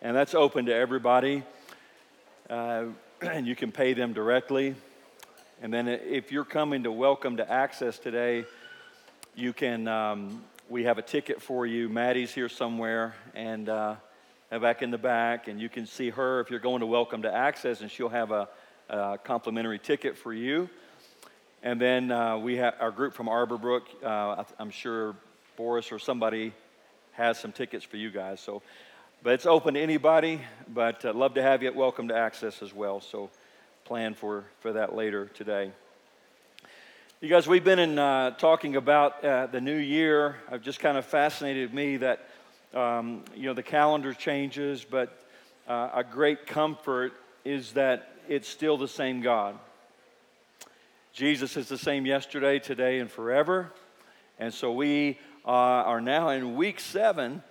and that's open to everybody. Uh, and you can pay them directly. And then if you're coming to Welcome to Access today, you can, um, we have a ticket for you. Maddie's here somewhere, and uh, back in the back, and you can see her if you're going to Welcome to Access, and she'll have a, a complimentary ticket for you. And then uh, we have our group from Arbor Brook. Uh, I'm sure Boris or somebody has some tickets for you guys. So, but it's open to anybody. But uh, love to have you at Welcome to Access as well. So, plan for for that later today. You guys, we've been in uh, talking about uh, the new year. I've just kind of fascinated me that um, you know the calendar changes, but uh, a great comfort is that it's still the same God. Jesus is the same yesterday, today, and forever. And so we uh, are now in week seven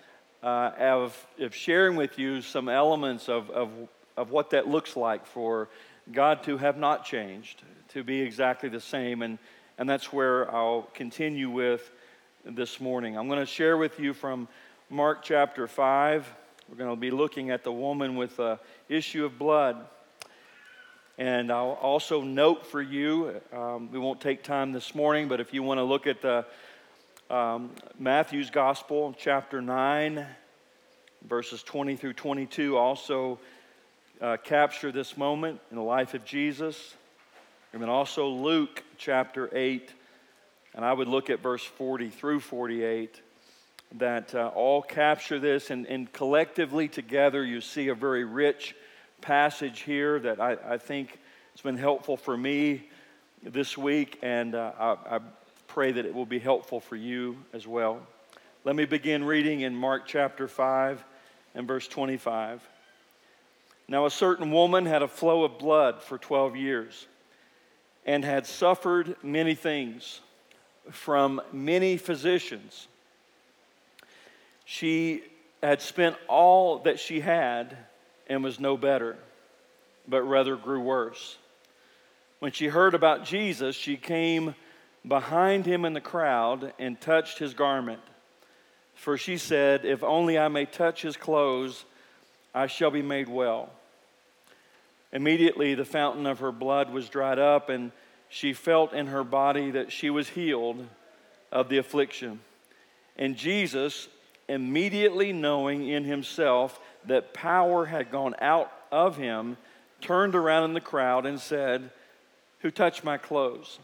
uh, of, of sharing with you some elements of, of, of what that looks like for God to have not changed, to be exactly the same. And, and that's where I'll continue with this morning. I'm going to share with you from Mark chapter 5. We're going to be looking at the woman with the issue of blood. And I'll also note for you, um, we won't take time this morning, but if you want to look at the um, Matthew's Gospel, chapter 9, verses 20 through 22, also uh, capture this moment in the life of Jesus. And then also Luke chapter 8, and I would look at verse 40 through 48 that uh, all capture this, and, and collectively together you see a very rich passage here that I, I think has been helpful for me this week, and uh, I, I pray that it will be helpful for you as well. Let me begin reading in Mark chapter 5 and verse 25. Now, a certain woman had a flow of blood for 12 years and had suffered many things from many physicians. She had spent all that she had and was no better, but rather grew worse. When she heard about Jesus, she came behind him in the crowd and touched his garment. For she said, If only I may touch his clothes, I shall be made well. Immediately, the fountain of her blood was dried up, and she felt in her body that she was healed of the affliction. And Jesus, immediately knowing in himself that power had gone out of him, turned around in the crowd and said, Who touched my clothes?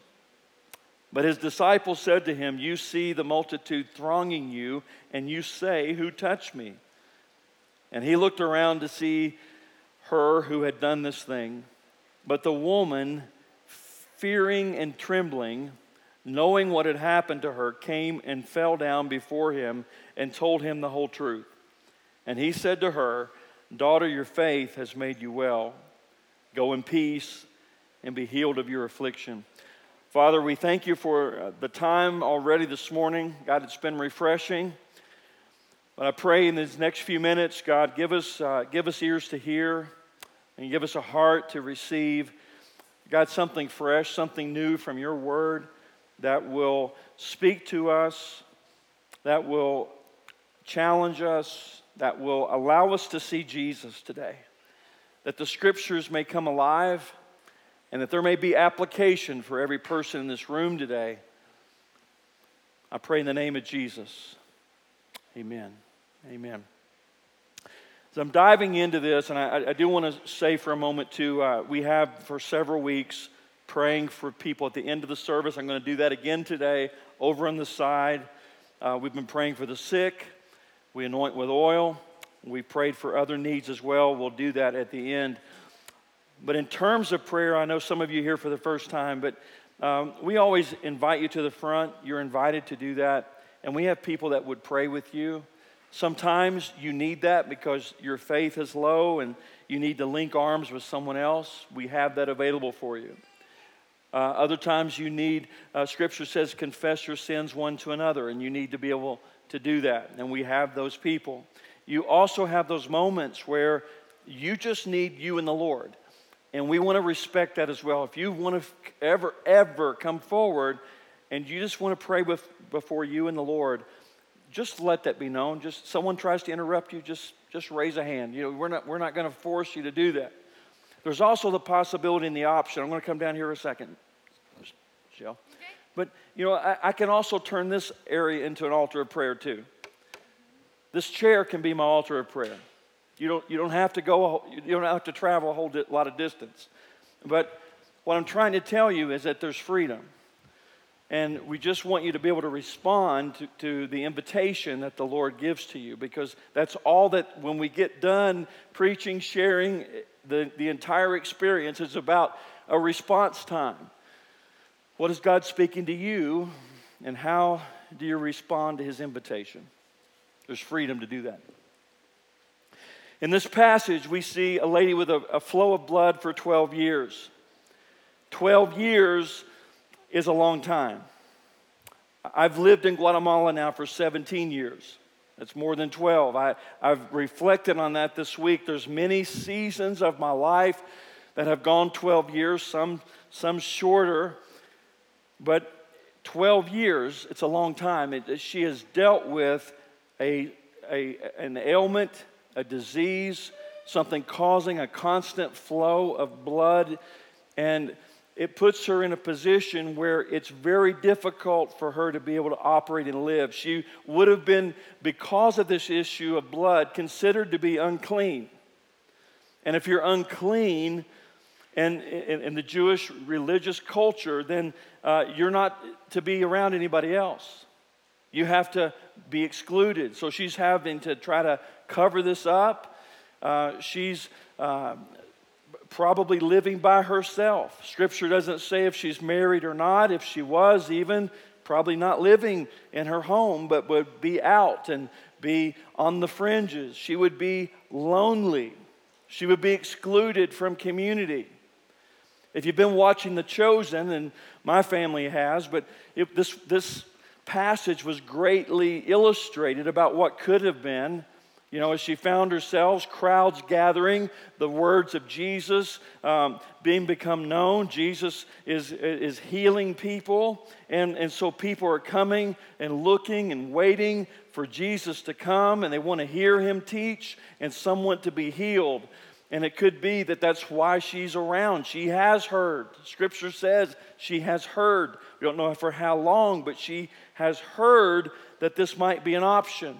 But his disciples said to him, You see the multitude thronging you, and you say, Who touched me? And he looked around to see her who had done this thing. But the woman, fearing and trembling, knowing what had happened to her, came and fell down before him and told him the whole truth. And he said to her, Daughter, your faith has made you well. Go in peace and be healed of your affliction. Father, we thank you for uh, the time already this morning. God, it's been refreshing. But I pray in these next few minutes, God, give us, uh, give us ears to hear and give us a heart to receive. God, something fresh, something new from your word that will speak to us, that will challenge us, that will allow us to see Jesus today. That the scriptures may come alive and that there may be application for every person in this room today. I pray in the name of Jesus. Amen. Amen. As I'm diving into this, and I, I do want to say for a moment too, uh, we have for several weeks praying for people at the end of the service. I'm going to do that again today over on the side. Uh, we've been praying for the sick. We anoint with oil. We prayed for other needs as well. We'll do that at the end. But in terms of prayer, I know some of you here for the first time, but um, we always invite you to the front. You're invited to do that. And we have people that would pray with you. Sometimes you need that because your faith is low and you need to link arms with someone else. We have that available for you. Uh, other times you need, uh, Scripture says, confess your sins one to another, and you need to be able to do that. And we have those people. You also have those moments where you just need you and the Lord. And we want to respect that as well. If you want to ever, ever come forward and you just want to pray with, before you and the Lord, just let that be known. Just someone tries to interrupt you, just, just raise a hand. You know, we're not, we're not going to force you to do that. There's also the possibility and the option. I'm going to come down here a second, Michelle. But, you know, I, I can also turn this area into an altar of prayer too. This chair can be my altar of prayer. You don't, you don't have to go, you don't have to travel a whole di- lot of distance. But what I'm trying to tell you is that there's freedom. And we just want you to be able to respond to, to, the invitation that the Lord gives to you because that's all that when we get done preaching, sharing, eh, the, the entire experience is about a response time. What is God speaking to you, and how do you respond to his invitation? There's freedom to do that. In this passage, we see a lady with a, a flow of blood for 12 years. 12 years is a long time. I've lived in Guatemala now for 17 years. That's more than 12. I, I've reflected on that this week. There's many seasons of my life that have gone 12 years, some, some shorter. But 12 years, it's a long time. It, she has dealt with a, a, an ailment, a disease, something causing a constant flow of blood. And it puts her in a position where it's very difficult for her to be able to operate and live. She would have been, because of this issue of blood, considered to be unclean. And if you're unclean and in, the Jewish religious culture, then uh, you're not to be around anybody else. You have to be excluded. So she's having to try to cover this up. Uh, she's uh, probably living by herself. Scripture doesn't say if she's married or not. If she was, even, probably not living in her home, but would be out and be on the fringes. She would be lonely. She would be excluded from community. If you've been watching The Chosen, and my family has, but if this, this passage was greatly illustrated about what could have been you know, as she found herself, crowds gathering, the words of Jesus um, being become known. Jesus is, is healing people. And, and so people are coming and looking and waiting for Jesus to come, and they want to hear him teach, and some want to be healed. And it could be that that's why she's around. She has heard. Scripture says she has heard. We don't know for how long, but she has heard that this might be an option.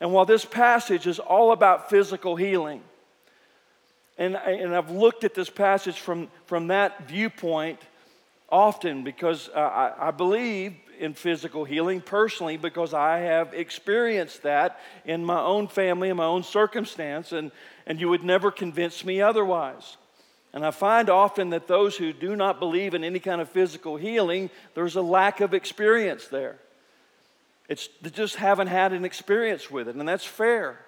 And while this passage is all about physical healing, and, and I've looked at this passage from, from that viewpoint often because uh, I, I believe in physical healing personally because I have experienced that in my own family, in my own circumstance, and, and you would never convince me otherwise. And I find often that those who do not believe in any kind of physical healing, there's a lack of experience there. It's they just haven't had an experience with it, and that's fair.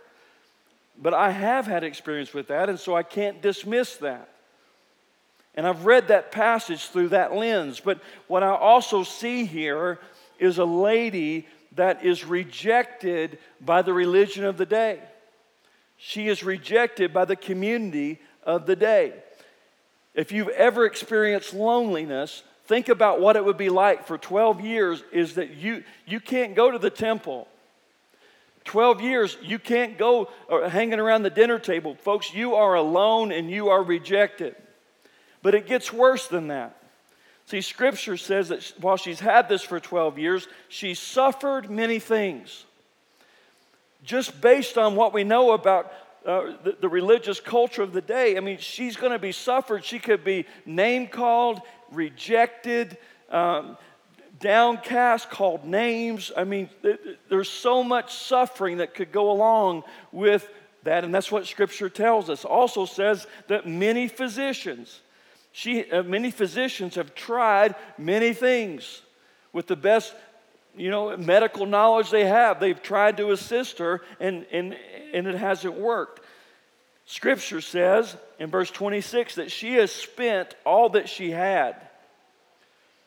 But I have had experience with that, and so I can't dismiss that. And I've read that passage through that lens. But what I also see here is a lady that is rejected by the religion of the day. She is rejected by the community of the day. If you've ever experienced loneliness, think about what it would be like for 12 years is that you, you can't go to the temple. 12 years, you can't go uh, hanging around the dinner table. Folks, you are alone and you are rejected. But it gets worse than that. See, Scripture says that while she's had this for 12 years, she suffered many things. Just based on what we know about uh, the, the, religious culture of the day, I mean, she's going to be suffered. She could be name called, rejected, um, downcast, called names. I mean, there's so much suffering that could go along with that, and that's what Scripture tells us. Also says that many physicians, she, uh, many physicians have tried many things with the best, you know, medical knowledge they have. They've tried to assist her, and, and, and it hasn't worked. Scripture says in verse 26 that she has spent all that she had.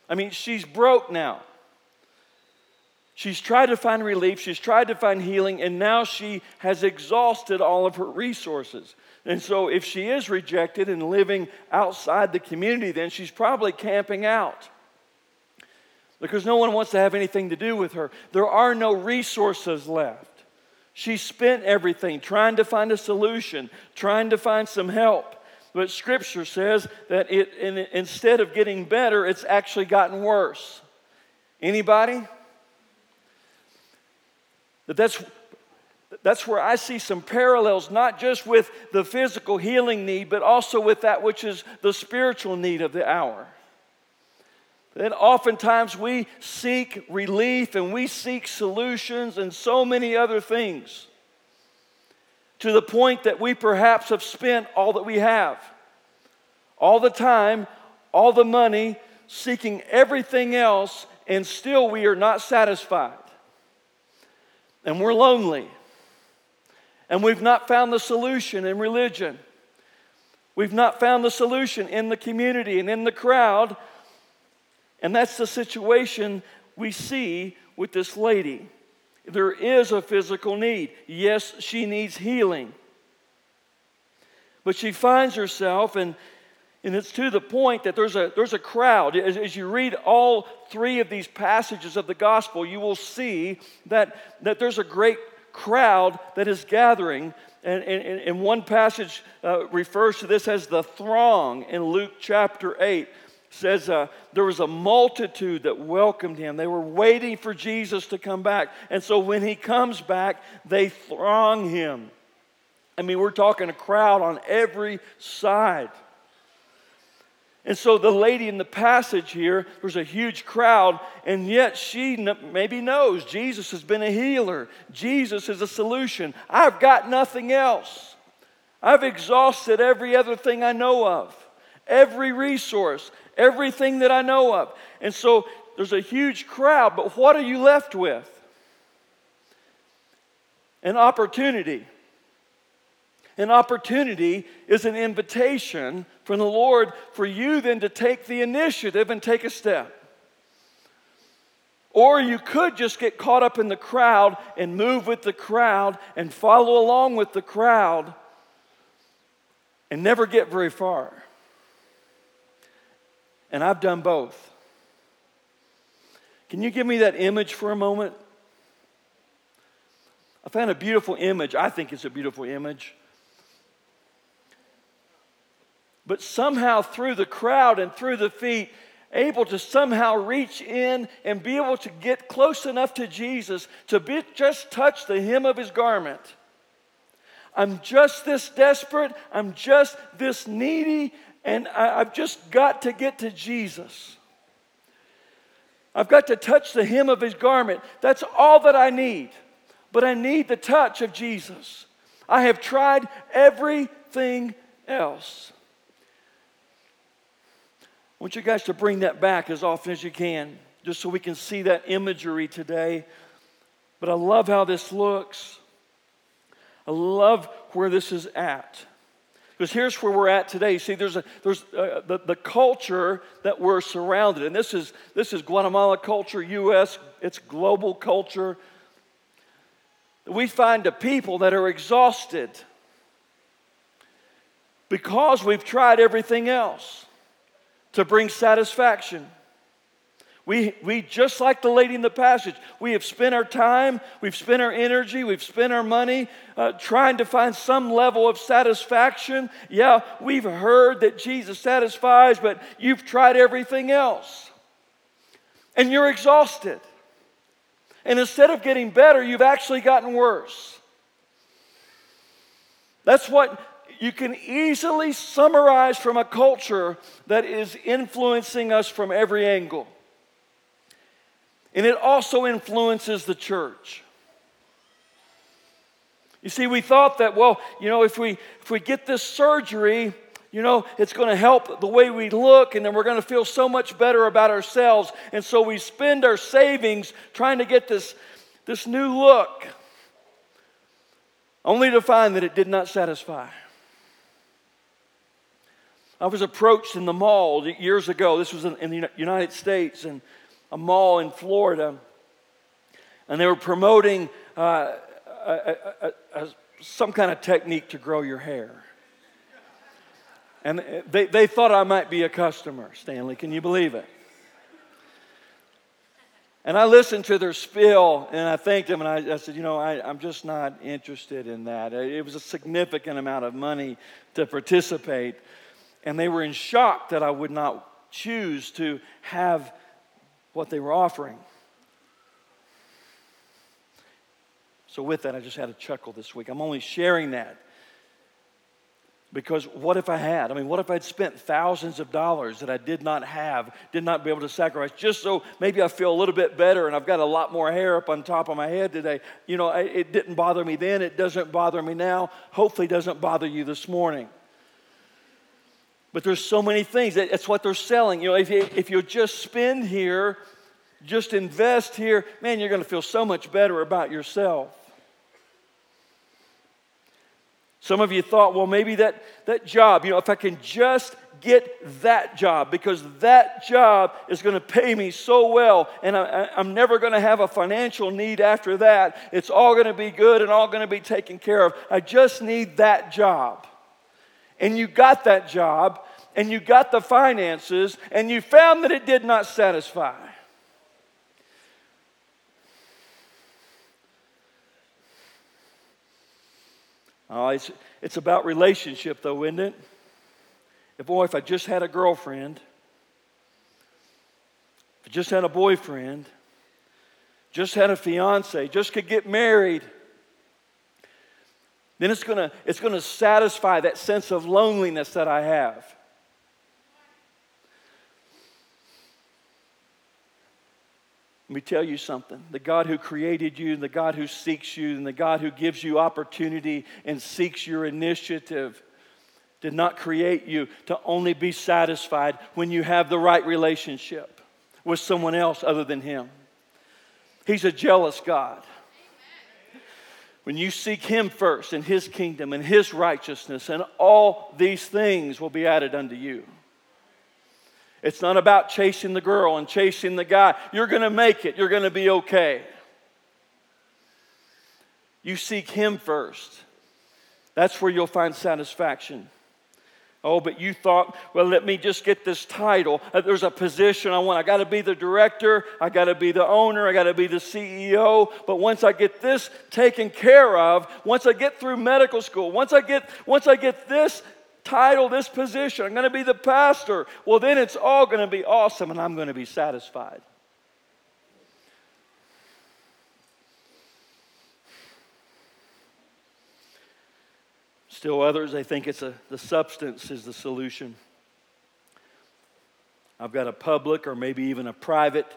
I mean, she's broke now. She's tried to find relief, she's tried to find healing, and now she has exhausted all of her resources. And so, if she is rejected and living outside the community, then she's probably camping out. because no one wants to have anything to do with her. There are no resources left. She spent everything trying to find a solution, trying to find some help. But Scripture says that it, in, instead of getting better, it's actually gotten worse. Anybody? That that's, that's where I see some parallels, not just with the physical healing need, but also with that which is the spiritual need of the hour. That oftentimes we seek relief and we seek solutions and so many other things to the point that we perhaps have spent all that we have, all the time, all the money, seeking everything else, and still we are not satisfied. And we're lonely. And we've not found the solution in religion. We've not found the solution in the community and in the crowd and that's the situation we see with this lady. There is a physical need. Yes, she needs healing. But she finds herself, and, and it's to the point that there's a, there's a crowd. As, as you read all three of these passages of the gospel, you will see that, that there's a great crowd that is gathering. And, and, and one passage uh, refers to this as the throng in Luke chapter 8 says uh, there was a multitude that welcomed him. They were waiting for Jesus to come back. And so when he comes back, they throng him. I mean, we're talking a crowd on every side. And so the lady in the passage here, there's a huge crowd, and yet she maybe knows Jesus has been a healer. Jesus is a solution. I've got nothing else. I've exhausted every other thing I know of, every resource everything that I know of. And so there's a huge crowd, but what are you left with? An opportunity. An opportunity is an invitation from the Lord for you then to take the initiative and take a step. Or you could just get caught up in the crowd and move with the crowd and follow along with the crowd and never get very far. And I've done both. Can you give me that image for a moment? I found a beautiful image. I think it's a beautiful image. But somehow, through the crowd and through the feet, able to somehow reach in and be able to get close enough to Jesus to be, just touch the hem of his garment. I'm just this desperate. I'm just this needy and I, have just got to get to Jesus. I've got to touch the hem of his garment. That's all that I need. But I need the touch of Jesus. I have tried everything else. I want you guys to bring that back as often as you can, just so we can see that imagery today. But I love how this looks. I love where this is at. Because here's where we're at today. See, there's, a, there's uh, the, the culture that we're surrounded, and this is, this is Guatemala culture, U.S., it's global culture. We find a people that are exhausted because we've tried everything else to bring satisfaction. We, we, just like the lady in the passage, we have spent our time, we've spent our energy, we've spent our money uh, trying to find some level of satisfaction. Yeah, we've heard that Jesus satisfies, but you've tried everything else. And you're exhausted. And instead of getting better, you've actually gotten worse. That's what you can easily summarize from a culture that is influencing us from every angle. And it also influences the church. You see, we thought that, well, you know, if we, if we get this surgery, you know, it's going to help the way we look, and then we're going to feel so much better about ourselves. And so we spend our savings trying to get this, this new look, only to find that it did not satisfy. I was approached in the mall years ago. This was in, the United States, and a mall in Florida, and they were promoting uh, a, a, a, some kind of technique to grow your hair. And they, they thought I might be a customer, Stanley. Can you believe it? And I listened to their spiel and I thanked them and I, I said, you know, I, am just not interested in that. It was a significant amount of money to participate. And they were in shock that I would not choose to have what they were offering. So, with that, I just had a chuckle this week. I'm only sharing that because what if I had? I mean, what if I'd spent thousands of dollars that I did not have, did not be able to sacrifice, just so maybe I feel a little bit better and I've got a lot more hair up on top of my head today? You know, it didn't bother me then, it doesn't bother me now, hopefully, doesn't bother you this morning. But there's so many things. That's what they're selling. You know, if you, if you just spend here, just invest here, man, you're going to feel so much better about yourself. Some of you thought, well, maybe that, that job, you know, if I can just get that job because that job is going to pay me so well and I, am never going to have a financial need after that. It's all going to be good and all going to be taken care of. I just need that job. And you got that job and you got the finances and you found that it did not satisfy. Oh, it's, it's about relationship, though, isn't it? If, boy, if I just had a girlfriend, if I just had a boyfriend, just had a fiance, just could get married, then it's gonna, it's gonna satisfy that sense of loneliness that I have. Let me tell you something. The God who created you, the God who seeks you, and the God who gives you opportunity and seeks your initiative did not create you to only be satisfied when you have the right relationship with someone else other than Him. He's a jealous God. When you seek Him first and His kingdom and His righteousness, and all these things will be added unto you. It's not about chasing the girl and chasing the guy. You're going to make it, you're going to be okay. You seek Him first. That's where you'll find satisfaction. Oh, but you thought, well, let me just get this title. Uh, there's a position I want. I got to be the director. I got to be the owner. I got to be the CEO. But once I get this taken care of, once I get through medical school, once I get once I get this title, this position, I'm going to be the pastor, well, then it's all going to be awesome and I'm going to be satisfied. Still others, they think it's a, the substance is the solution. I've got a public or maybe even a private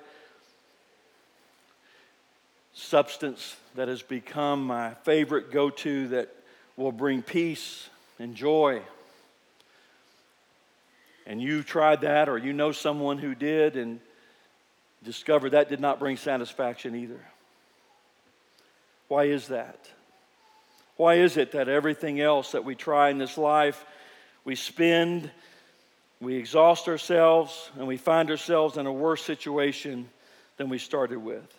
substance that has become my favorite go to that will bring peace and joy and you tried that or you know someone who did and discovered that did not bring satisfaction either. Why is that? Why is it that everything else that we try in this life, we spend, we exhaust ourselves, and we find ourselves in a worse situation than we started with?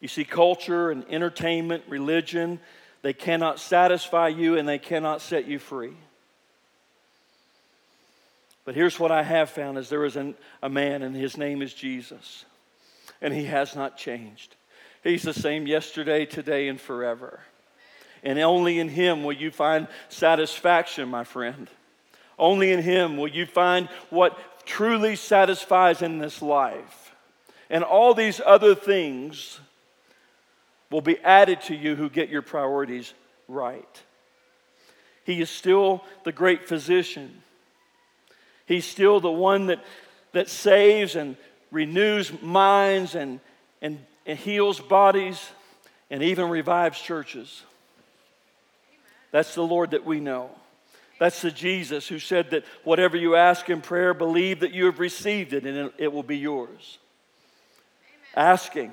You see, culture and entertainment, religion, they cannot satisfy you and they cannot set you free. But here's what I have found is there is an, a man and his name is Jesus. And he has not changed. He's the same yesterday, today, and forever. And only in him will you find satisfaction, my friend. Only in him will you find what truly satisfies in this life. And all these other things will be added to you who get your priorities right. He is still the great physician. He's still the one that, that saves and renews minds and, and, and heals bodies and even revives churches. That's the Lord that we know. That's the Jesus who said that whatever you ask in prayer, believe that you have received it and it will be yours. Amen. Asking.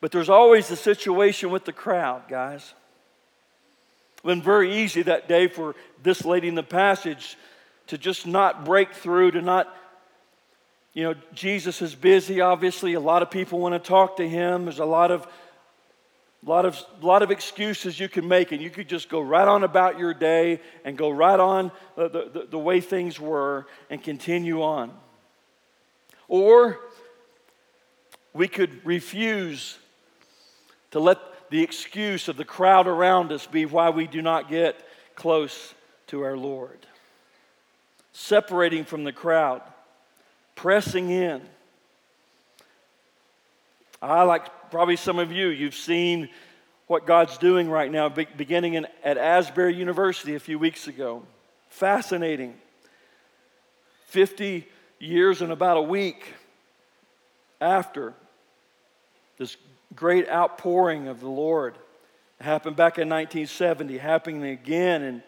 But there's always the situation with the crowd, guys been very easy that day for this lady in the passage to just not break through, to not, you know, Jesus is busy, obviously. A lot of people want to talk to him. There's a lot of lot of, lot of excuses you can make, and you could just go right on about your day and go right on the, the, the way things were and continue on. Or we could refuse to let the excuse of the crowd around us be why we do not get close to our Lord. Separating from the crowd, pressing in. I, like probably some of you, you've seen what God's doing right now, beginning in, at Asbury University a few weeks ago. Fascinating. 50 years and about a week after this great outpouring of the Lord. It happened back in 1970, happening again, and,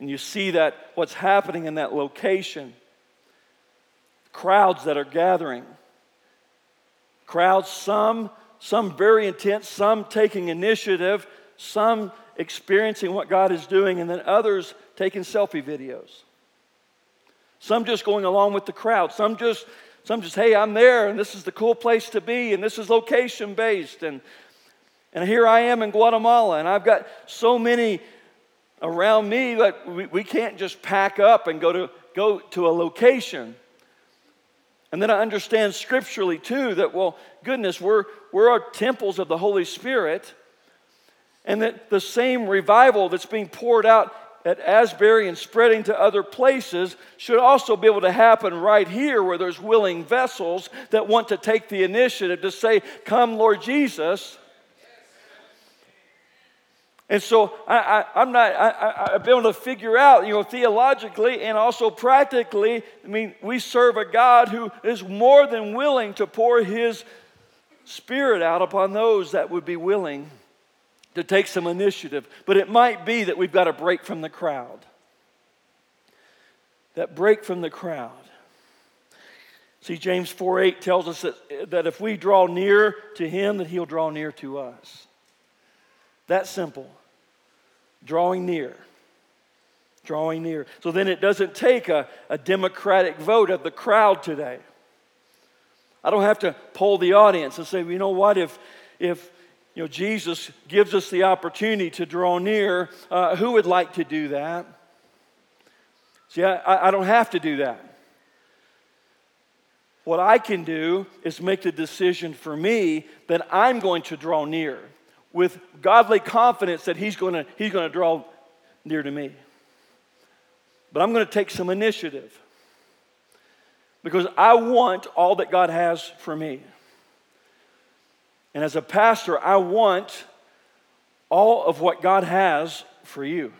and you see that what's happening in that location. Crowds that are gathering. Crowds, some, some very intense, some taking initiative, some experiencing what God is doing, and then others taking selfie videos. Some just going along with the crowd, some just some just, hey, I'm there, and this is the cool place to be, and this is location based. And, and here I am in Guatemala, and I've got so many around me that we, we can't just pack up and go to, go to a location. And then I understand scripturally too that, well, goodness, we're, we're our temples of the Holy Spirit, and that the same revival that's being poured out at Asbury and spreading to other places should also be able to happen right here where there's willing vessels that want to take the initiative to say, Come, Lord Jesus. And so I, am not, I, have been able to figure out, you know, theologically and also practically, I mean, we serve a God who is more than willing to pour his spirit out upon those that would be willing to take some initiative. But it might be that we've got to break from the crowd. That break from the crowd. See, James 4 8 tells us that, that if we draw near to him, that he'll draw near to us. That simple. Drawing near. Drawing near. So then it doesn't take a, a democratic vote of the crowd today. I don't have to poll the audience and say, you know what, if, if you know, Jesus gives us the opportunity to draw near. Uh, who would like to do that? See, I, I don't have to do that. What I can do is make the decision for me that I'm going to draw near with godly confidence that He's going to, he's going to draw near to me. But I'm going to take some initiative because I want all that God has for me. And as a pastor, I want all of what God has for you.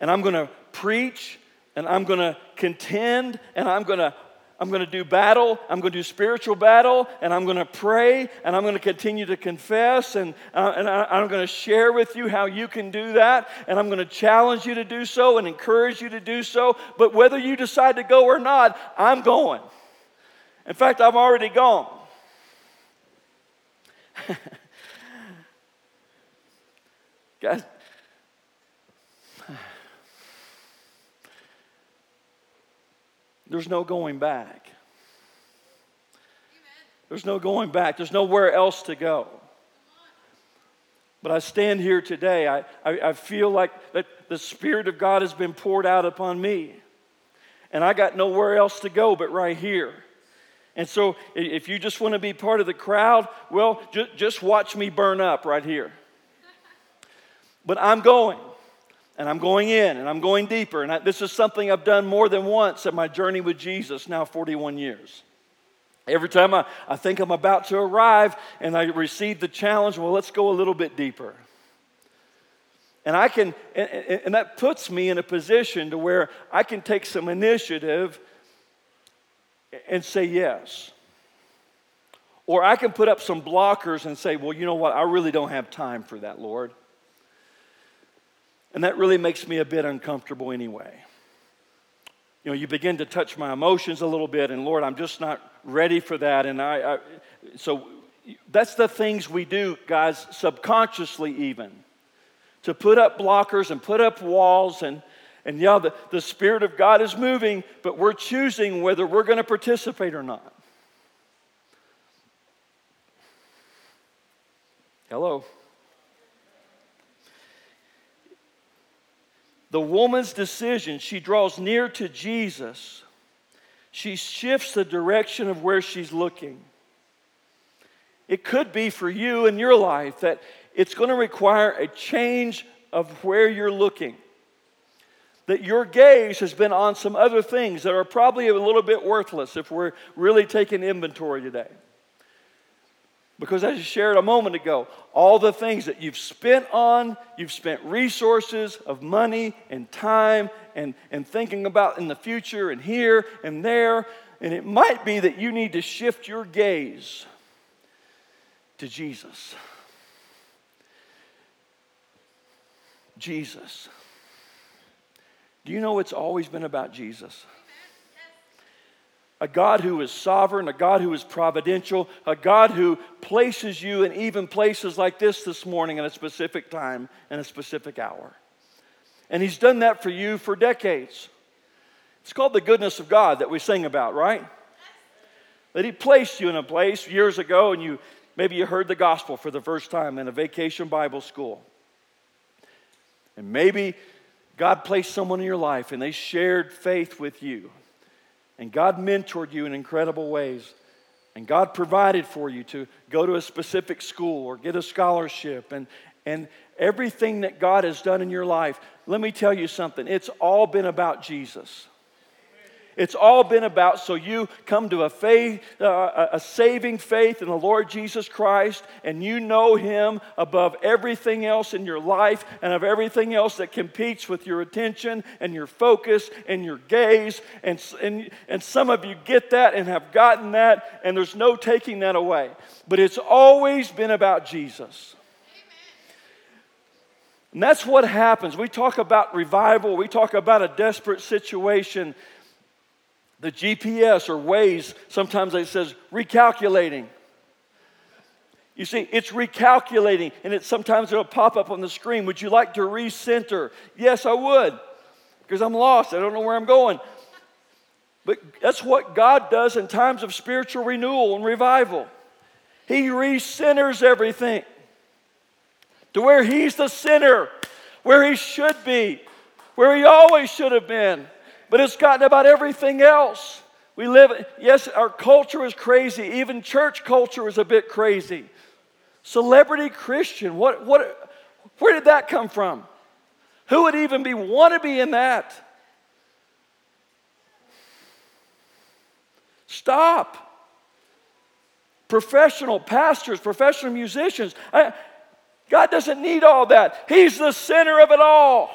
And I'm going to preach and I'm going to contend and I'm going to I'm going to do battle. I'm going to do spiritual battle, and I'm going to pray, and I'm going to continue to confess, and, uh, and I, am going to share with you how you can do that, and I'm going to challenge you to do so and encourage you to do so. But whether you decide to go or not, I'm going. In fact, I'm already gone. Guys, there's no going back. There's no going back. There's nowhere else to go. But I stand here today. I, I, I, feel like that the Spirit of God has been poured out upon me. And I got nowhere else to go but right here. And so, if you just want to be part of the crowd, well, just, just watch me burn up right here. But I'm going, and I'm going in, and I'm going deeper. And I, this is something I've done more than once in my journey with Jesus, now 41 years. Every time I, I think I'm about to arrive and I receive the challenge, well, let's go a little bit deeper. And I can, and, and that puts me in a position to where I can take some initiative and say yes. Or I can put up some blockers and say, well, you know what? I really don't have time for that, Lord. And that really makes me a bit uncomfortable anyway. You know, you begin to touch my emotions a little bit, and Lord, I'm just not ready for that. And I, I so that's the things we do, guys, subconsciously even. To put up blockers and put up walls and and yeah, the, the Spirit of God is moving, but we're choosing whether we're going to participate or not. Hello. The woman's decision, she draws near to Jesus. She shifts the direction of where she's looking. It could be for you in your life that it's going to require a change of where you're looking. That your gaze has been on some other things that are probably a little bit worthless if we're really taking inventory today. Because as I shared a moment ago, all the things that you've spent on, you've spent resources of money and time and, and thinking about in the future and here and there. And it might be that you need to shift your gaze to Jesus. Jesus. Do you know it's always been about Jesus? A God who is sovereign, a God who is providential, a God who places you in even places like this this morning in a specific time and a specific hour. And He's done that for you for decades. It's called the goodness of God that we sing about, right? That He placed you in a place years ago and you maybe you heard the gospel for the first time in a vacation Bible school. And maybe God placed someone in your life and they shared faith with you and God mentored you in incredible ways. And God provided for you to go to a specific school or get a scholarship and, and everything that God has done in your life. Let me tell you something it's all been about Jesus. It's all been about so you come to a faith, uh, a saving faith in the Lord Jesus Christ, and you know Him above everything else in your life and of everything else that competes with your attention and your focus and your gaze. And, and, and some of you get that and have gotten that, and there's no taking that away. But it's always been about Jesus. And that's what happens. We talk about revival, we talk about a desperate situation the GPS or Waze, sometimes it says recalculating. You see, it's recalculating, and it sometimes it'll pop up on the screen. Would you like to recenter? Yes, I would, because I'm lost. I don't know where I'm going. But that's what God does in times of spiritual renewal and revival. He recenters everything to where He's the center, where He should be, where He always should have been but it's gotten about everything else. We live, yes, our culture is crazy. Even church culture is a bit crazy. Celebrity Christian, what, what, where did that come from? Who would even be want to be in that? Stop. Professional pastors, professional musicians. I, God doesn't need all that. He's the center of it all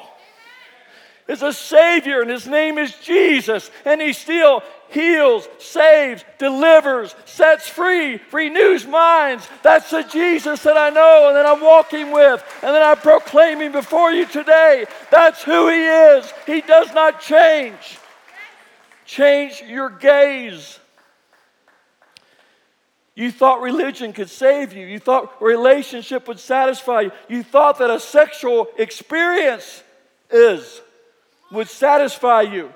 is a Savior, and His name is Jesus, and He still heals, saves, delivers, sets free, renews minds. That's the Jesus that I know and that I'm walking with and that I'm proclaiming before you today. That's who He is. He does not change. Change your gaze. You thought religion could save you. You thought relationship would satisfy you. You thought that a sexual experience is would satisfy you.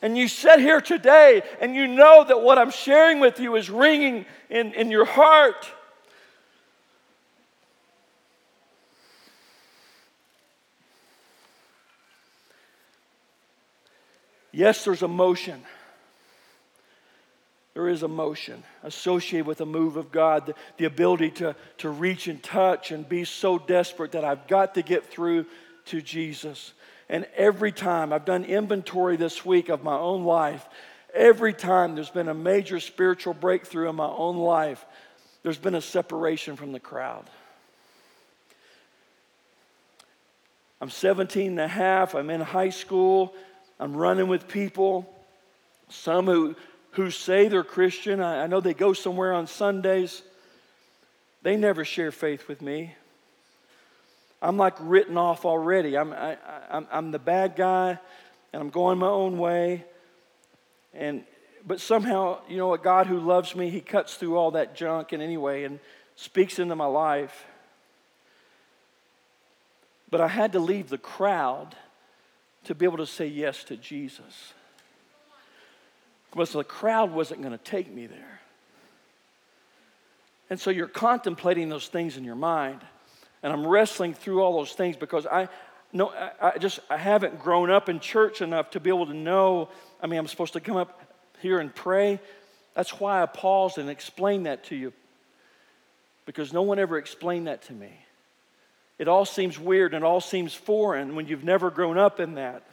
And you sit here today and you know that what I'm sharing with you is ringing in, in your heart. Yes, there's emotion. There is emotion associated with the move of God, the, the ability to, to reach and touch and be so desperate that I've got to get through to Jesus. And every time I've done inventory this week of my own life, every time there's been a major spiritual breakthrough in my own life, there's been a separation from the crowd. I'm 17 and a half, I'm in high school, I'm running with people, some who, who say they're Christian. I, I know they go somewhere on Sundays. They never share faith with me. I'm like written off already. I'm, I, I'm, I'm the bad guy and I'm going my own way. And, but somehow, you know, a God who loves me, He cuts through all that junk in any way and speaks into my life. But I had to leave the crowd to be able to say yes to Jesus. Because the crowd wasn't going to take me there. And so you're contemplating those things in your mind. And I'm wrestling through all those things because I no I, I just I haven't grown up in church enough to be able to know. I mean, I'm supposed to come up here and pray. That's why I paused and explained that to you, because no one ever explained that to me. It all seems weird and it all seems foreign when you've never grown up in that.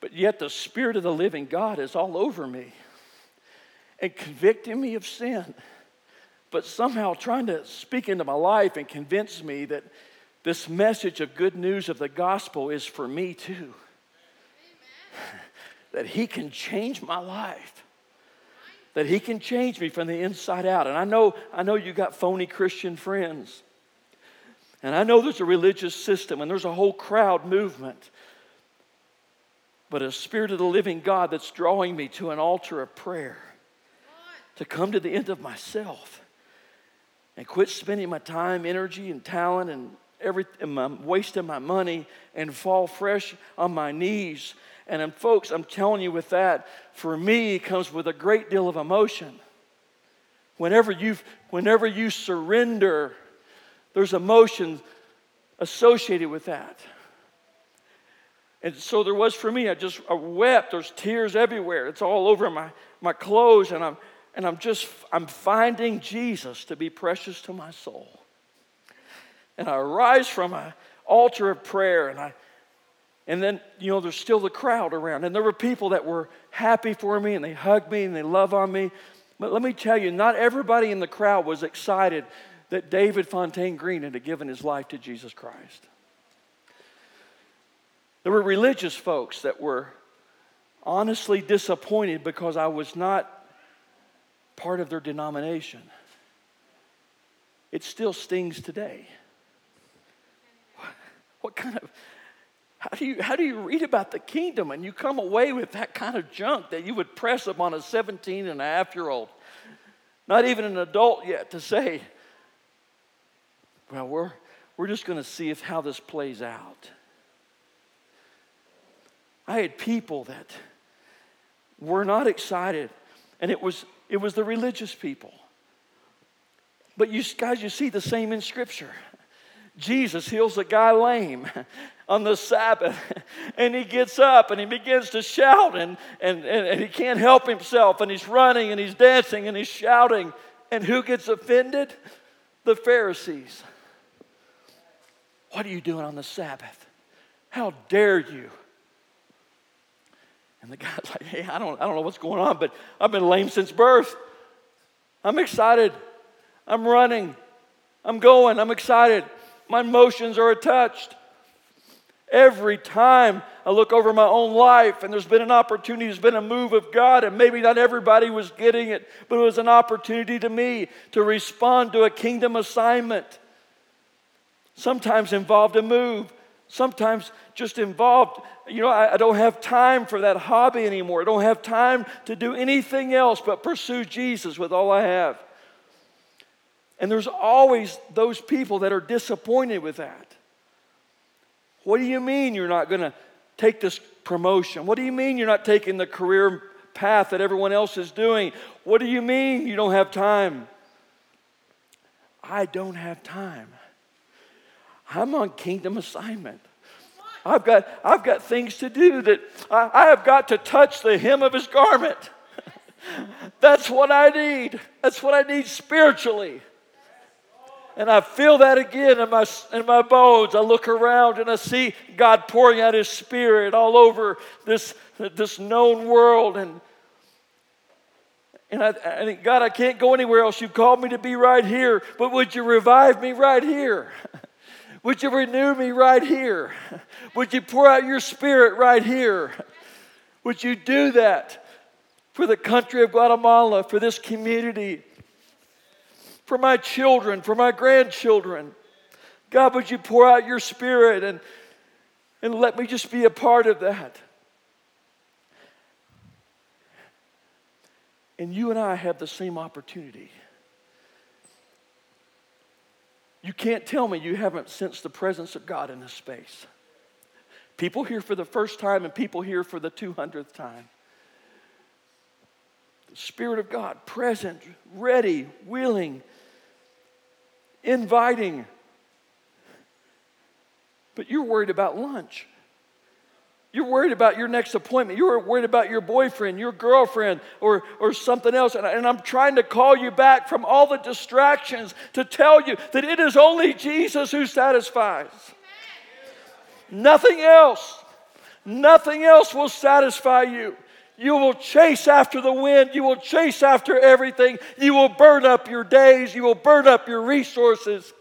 But yet, the Spirit of the living God is all over me and convicting me of sin, but somehow trying to speak into my life and convince me that this message of good news of the gospel is for me too. that He can change my life. That He can change me from the inside out. And I know, I know you got phony Christian friends. And I know there's a religious system and there's a whole crowd movement. But a spirit of the living God that's drawing me to an altar of prayer to come to the end of myself and quit spending my time, energy, and talent and every and my, wasting my money and fall fresh on my knees. And um, folks, I'm telling you, with that, for me, it comes with a great deal of emotion. Whenever you whenever you surrender there's emotion associated with that. And so there was for me. I just I wept. There's tears everywhere. It's all over my, my clothes, and I'm and I'm just I'm finding Jesus to be precious to my soul. And I rise from my altar of prayer, and I and then you know there's still the crowd around, and there were people that were happy for me, and they hugged me and they love on me. But let me tell you, not everybody in the crowd was excited that David Fontaine Green had given his life to Jesus Christ. There were religious folks that were honestly disappointed because I was not part of their denomination. It still stings today. What kind of how do you how do you read about the kingdom and you come away with that kind of junk that you would press upon a 17 and a half year old, not even an adult yet, to say, well, we're, we're just going to see if how this plays out. I had people that were not excited, and it was, it was the religious people. But you guys, you see the same in Scripture. Jesus heals a guy lame on the Sabbath, and he gets up and he begins to shout, and, and, and, and he can't help himself, and he's running and he's dancing and he's shouting. And who gets offended? The Pharisees. What are you doing on the Sabbath? How dare you? And the guy's like, Hey, I don't, I don't know what's going on, but I've been lame since birth. I'm excited. I'm running. I'm going. I'm excited. My emotions are attached. Every time I look over my own life and there's been an opportunity, there's been a move of God, and maybe not everybody was getting it, but it was an opportunity to me to respond to a kingdom assignment sometimes involved a move, sometimes just involved, you know, I, I, don't have time for that hobby anymore. I don't have time to do anything else but pursue Jesus with all I have. And there's always those people that are disappointed with that. What do you mean you're not going to take this promotion? What do you mean you're not taking the career path that everyone else is doing? What do you mean you don't have time? I don't have time. I'm on kingdom assignment. I've got, I've got things to do that I, I have got to touch the hem of his garment. That's what I need. That's what I need spiritually. And I feel that again in my, in my bones. I look around and I see God pouring out His Spirit all over this, this known world. And, and I, I think, God, I can't go anywhere else. You've called me to be right here, but would you revive me right here? Would you renew me right here? Would you pour out your spirit right here? Would you do that for the country of Guatemala, for this community, for my children, for my grandchildren? God, would you pour out your spirit and, and let me just be a part of that? And you and I have the same opportunity. You can't tell me you haven't sensed the presence of God in this space. People here for the first time and people here for the 200th time. The Spirit of God present, ready, willing, inviting. But you're worried about lunch. You're worried about your next appointment. You're worried about your boyfriend, your girlfriend, or, or something else. And, I, and I'm trying to call you back from all the distractions to tell you that it is only Jesus who satisfies. Nothing else. Nothing else will satisfy you. You will chase after the wind. You will chase after everything. You will burn up your days. You will burn up your resources.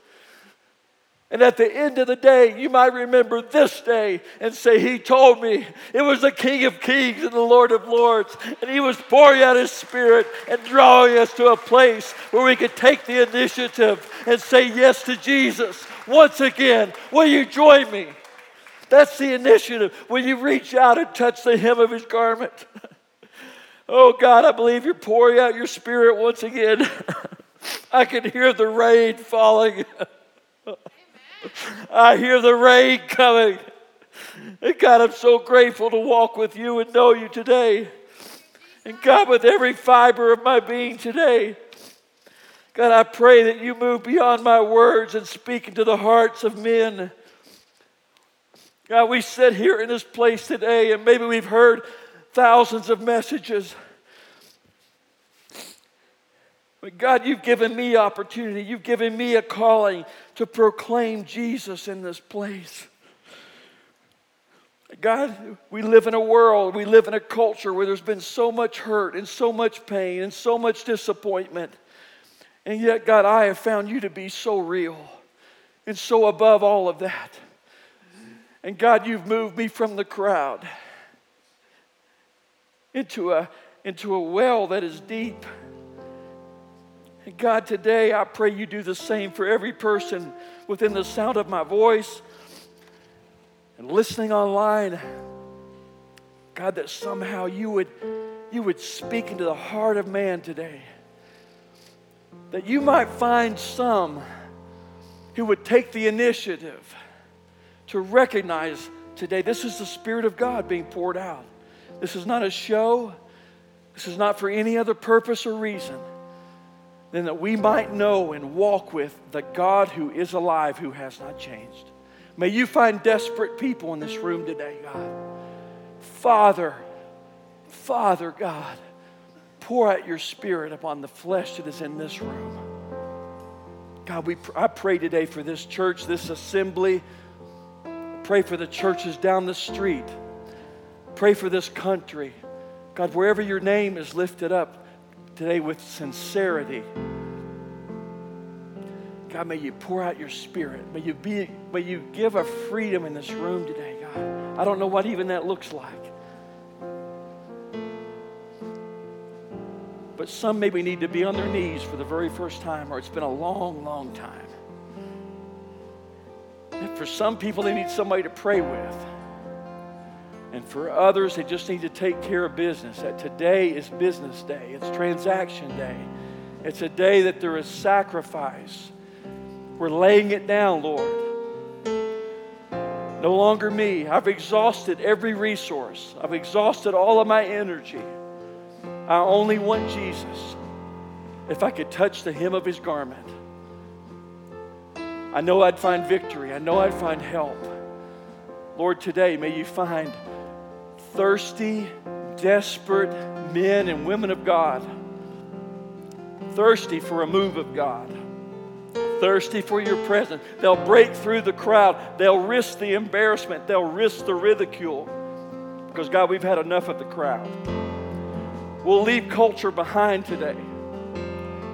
And at the end of the day, you might remember this day and say, He told me it was the King of Kings and the Lord of Lords. And He was pouring out His Spirit and drawing us to a place where we could take the initiative and say yes to Jesus. Once again, will you join me? That's the initiative. Will you reach out and touch the hem of His garment? oh God, I believe you're pouring out your Spirit once again. I can hear the rain falling. I hear the rain coming. And God, I'm so grateful to walk with you and know you today. And God, with every fiber of my being today, God, I pray that you move beyond my words and speak into the hearts of men. God, we sit here in this place today, and maybe we've heard thousands of messages. But God, you've given me opportunity. You've given me a calling to proclaim Jesus in this place. God, we live in a world, we live in a culture where there's been so much hurt and so much pain and so much disappointment. And yet, God, I have found you to be so real and so above all of that. And God, you've moved me from the crowd into a, into a well that is deep and God, today I pray you do the same for every person within the sound of my voice and listening online. God, that somehow you would, you would speak into the heart of man today. That you might find some who would take the initiative to recognize today this is the Spirit of God being poured out. This is not a show, this is not for any other purpose or reason then that we might know and walk with the God who is alive, who has not changed. May you find desperate people in this room today, God. Father, Father God, pour out your spirit upon the flesh that is in this room. God, we, I pray today for this church, this assembly. Pray for the churches down the street. Pray for this country. God, wherever your name is lifted up, today with sincerity. God, may you pour out your spirit. May you, be, may you give a freedom in this room today, God. I don't know what even that looks like. But some maybe need to be on their knees for the very first time, or it's been a long, long time. And for some people, they need somebody to pray with. And for others, they just need to take care of business. That today is business day, it's transaction day. It's a day that there is sacrifice. We're laying it down, Lord. No longer me. I've exhausted every resource, I've exhausted all of my energy. I only want Jesus. If I could touch the hem of his garment, I know I'd find victory. I know I'd find help. Lord, today may you find thirsty, desperate men and women of God, thirsty for a move of God, thirsty for your presence. They'll break through the crowd, they'll risk the embarrassment, they'll risk the ridicule. Because, God, we've had enough of the crowd. We'll leave culture behind today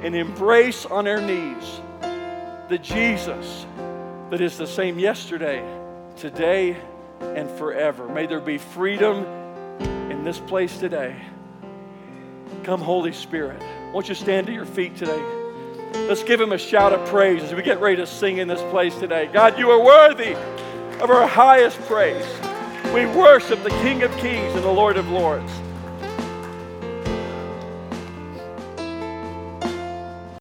and embrace on our knees the Jesus that is the same yesterday, today, and forever. May there be freedom in this place today. Come, Holy Spirit. Won't you stand to your feet today? Let's give him a shout of praise as we get ready to sing in this place today. God, you are worthy of our highest praise. We worship the King of Kings and the Lord of Lords.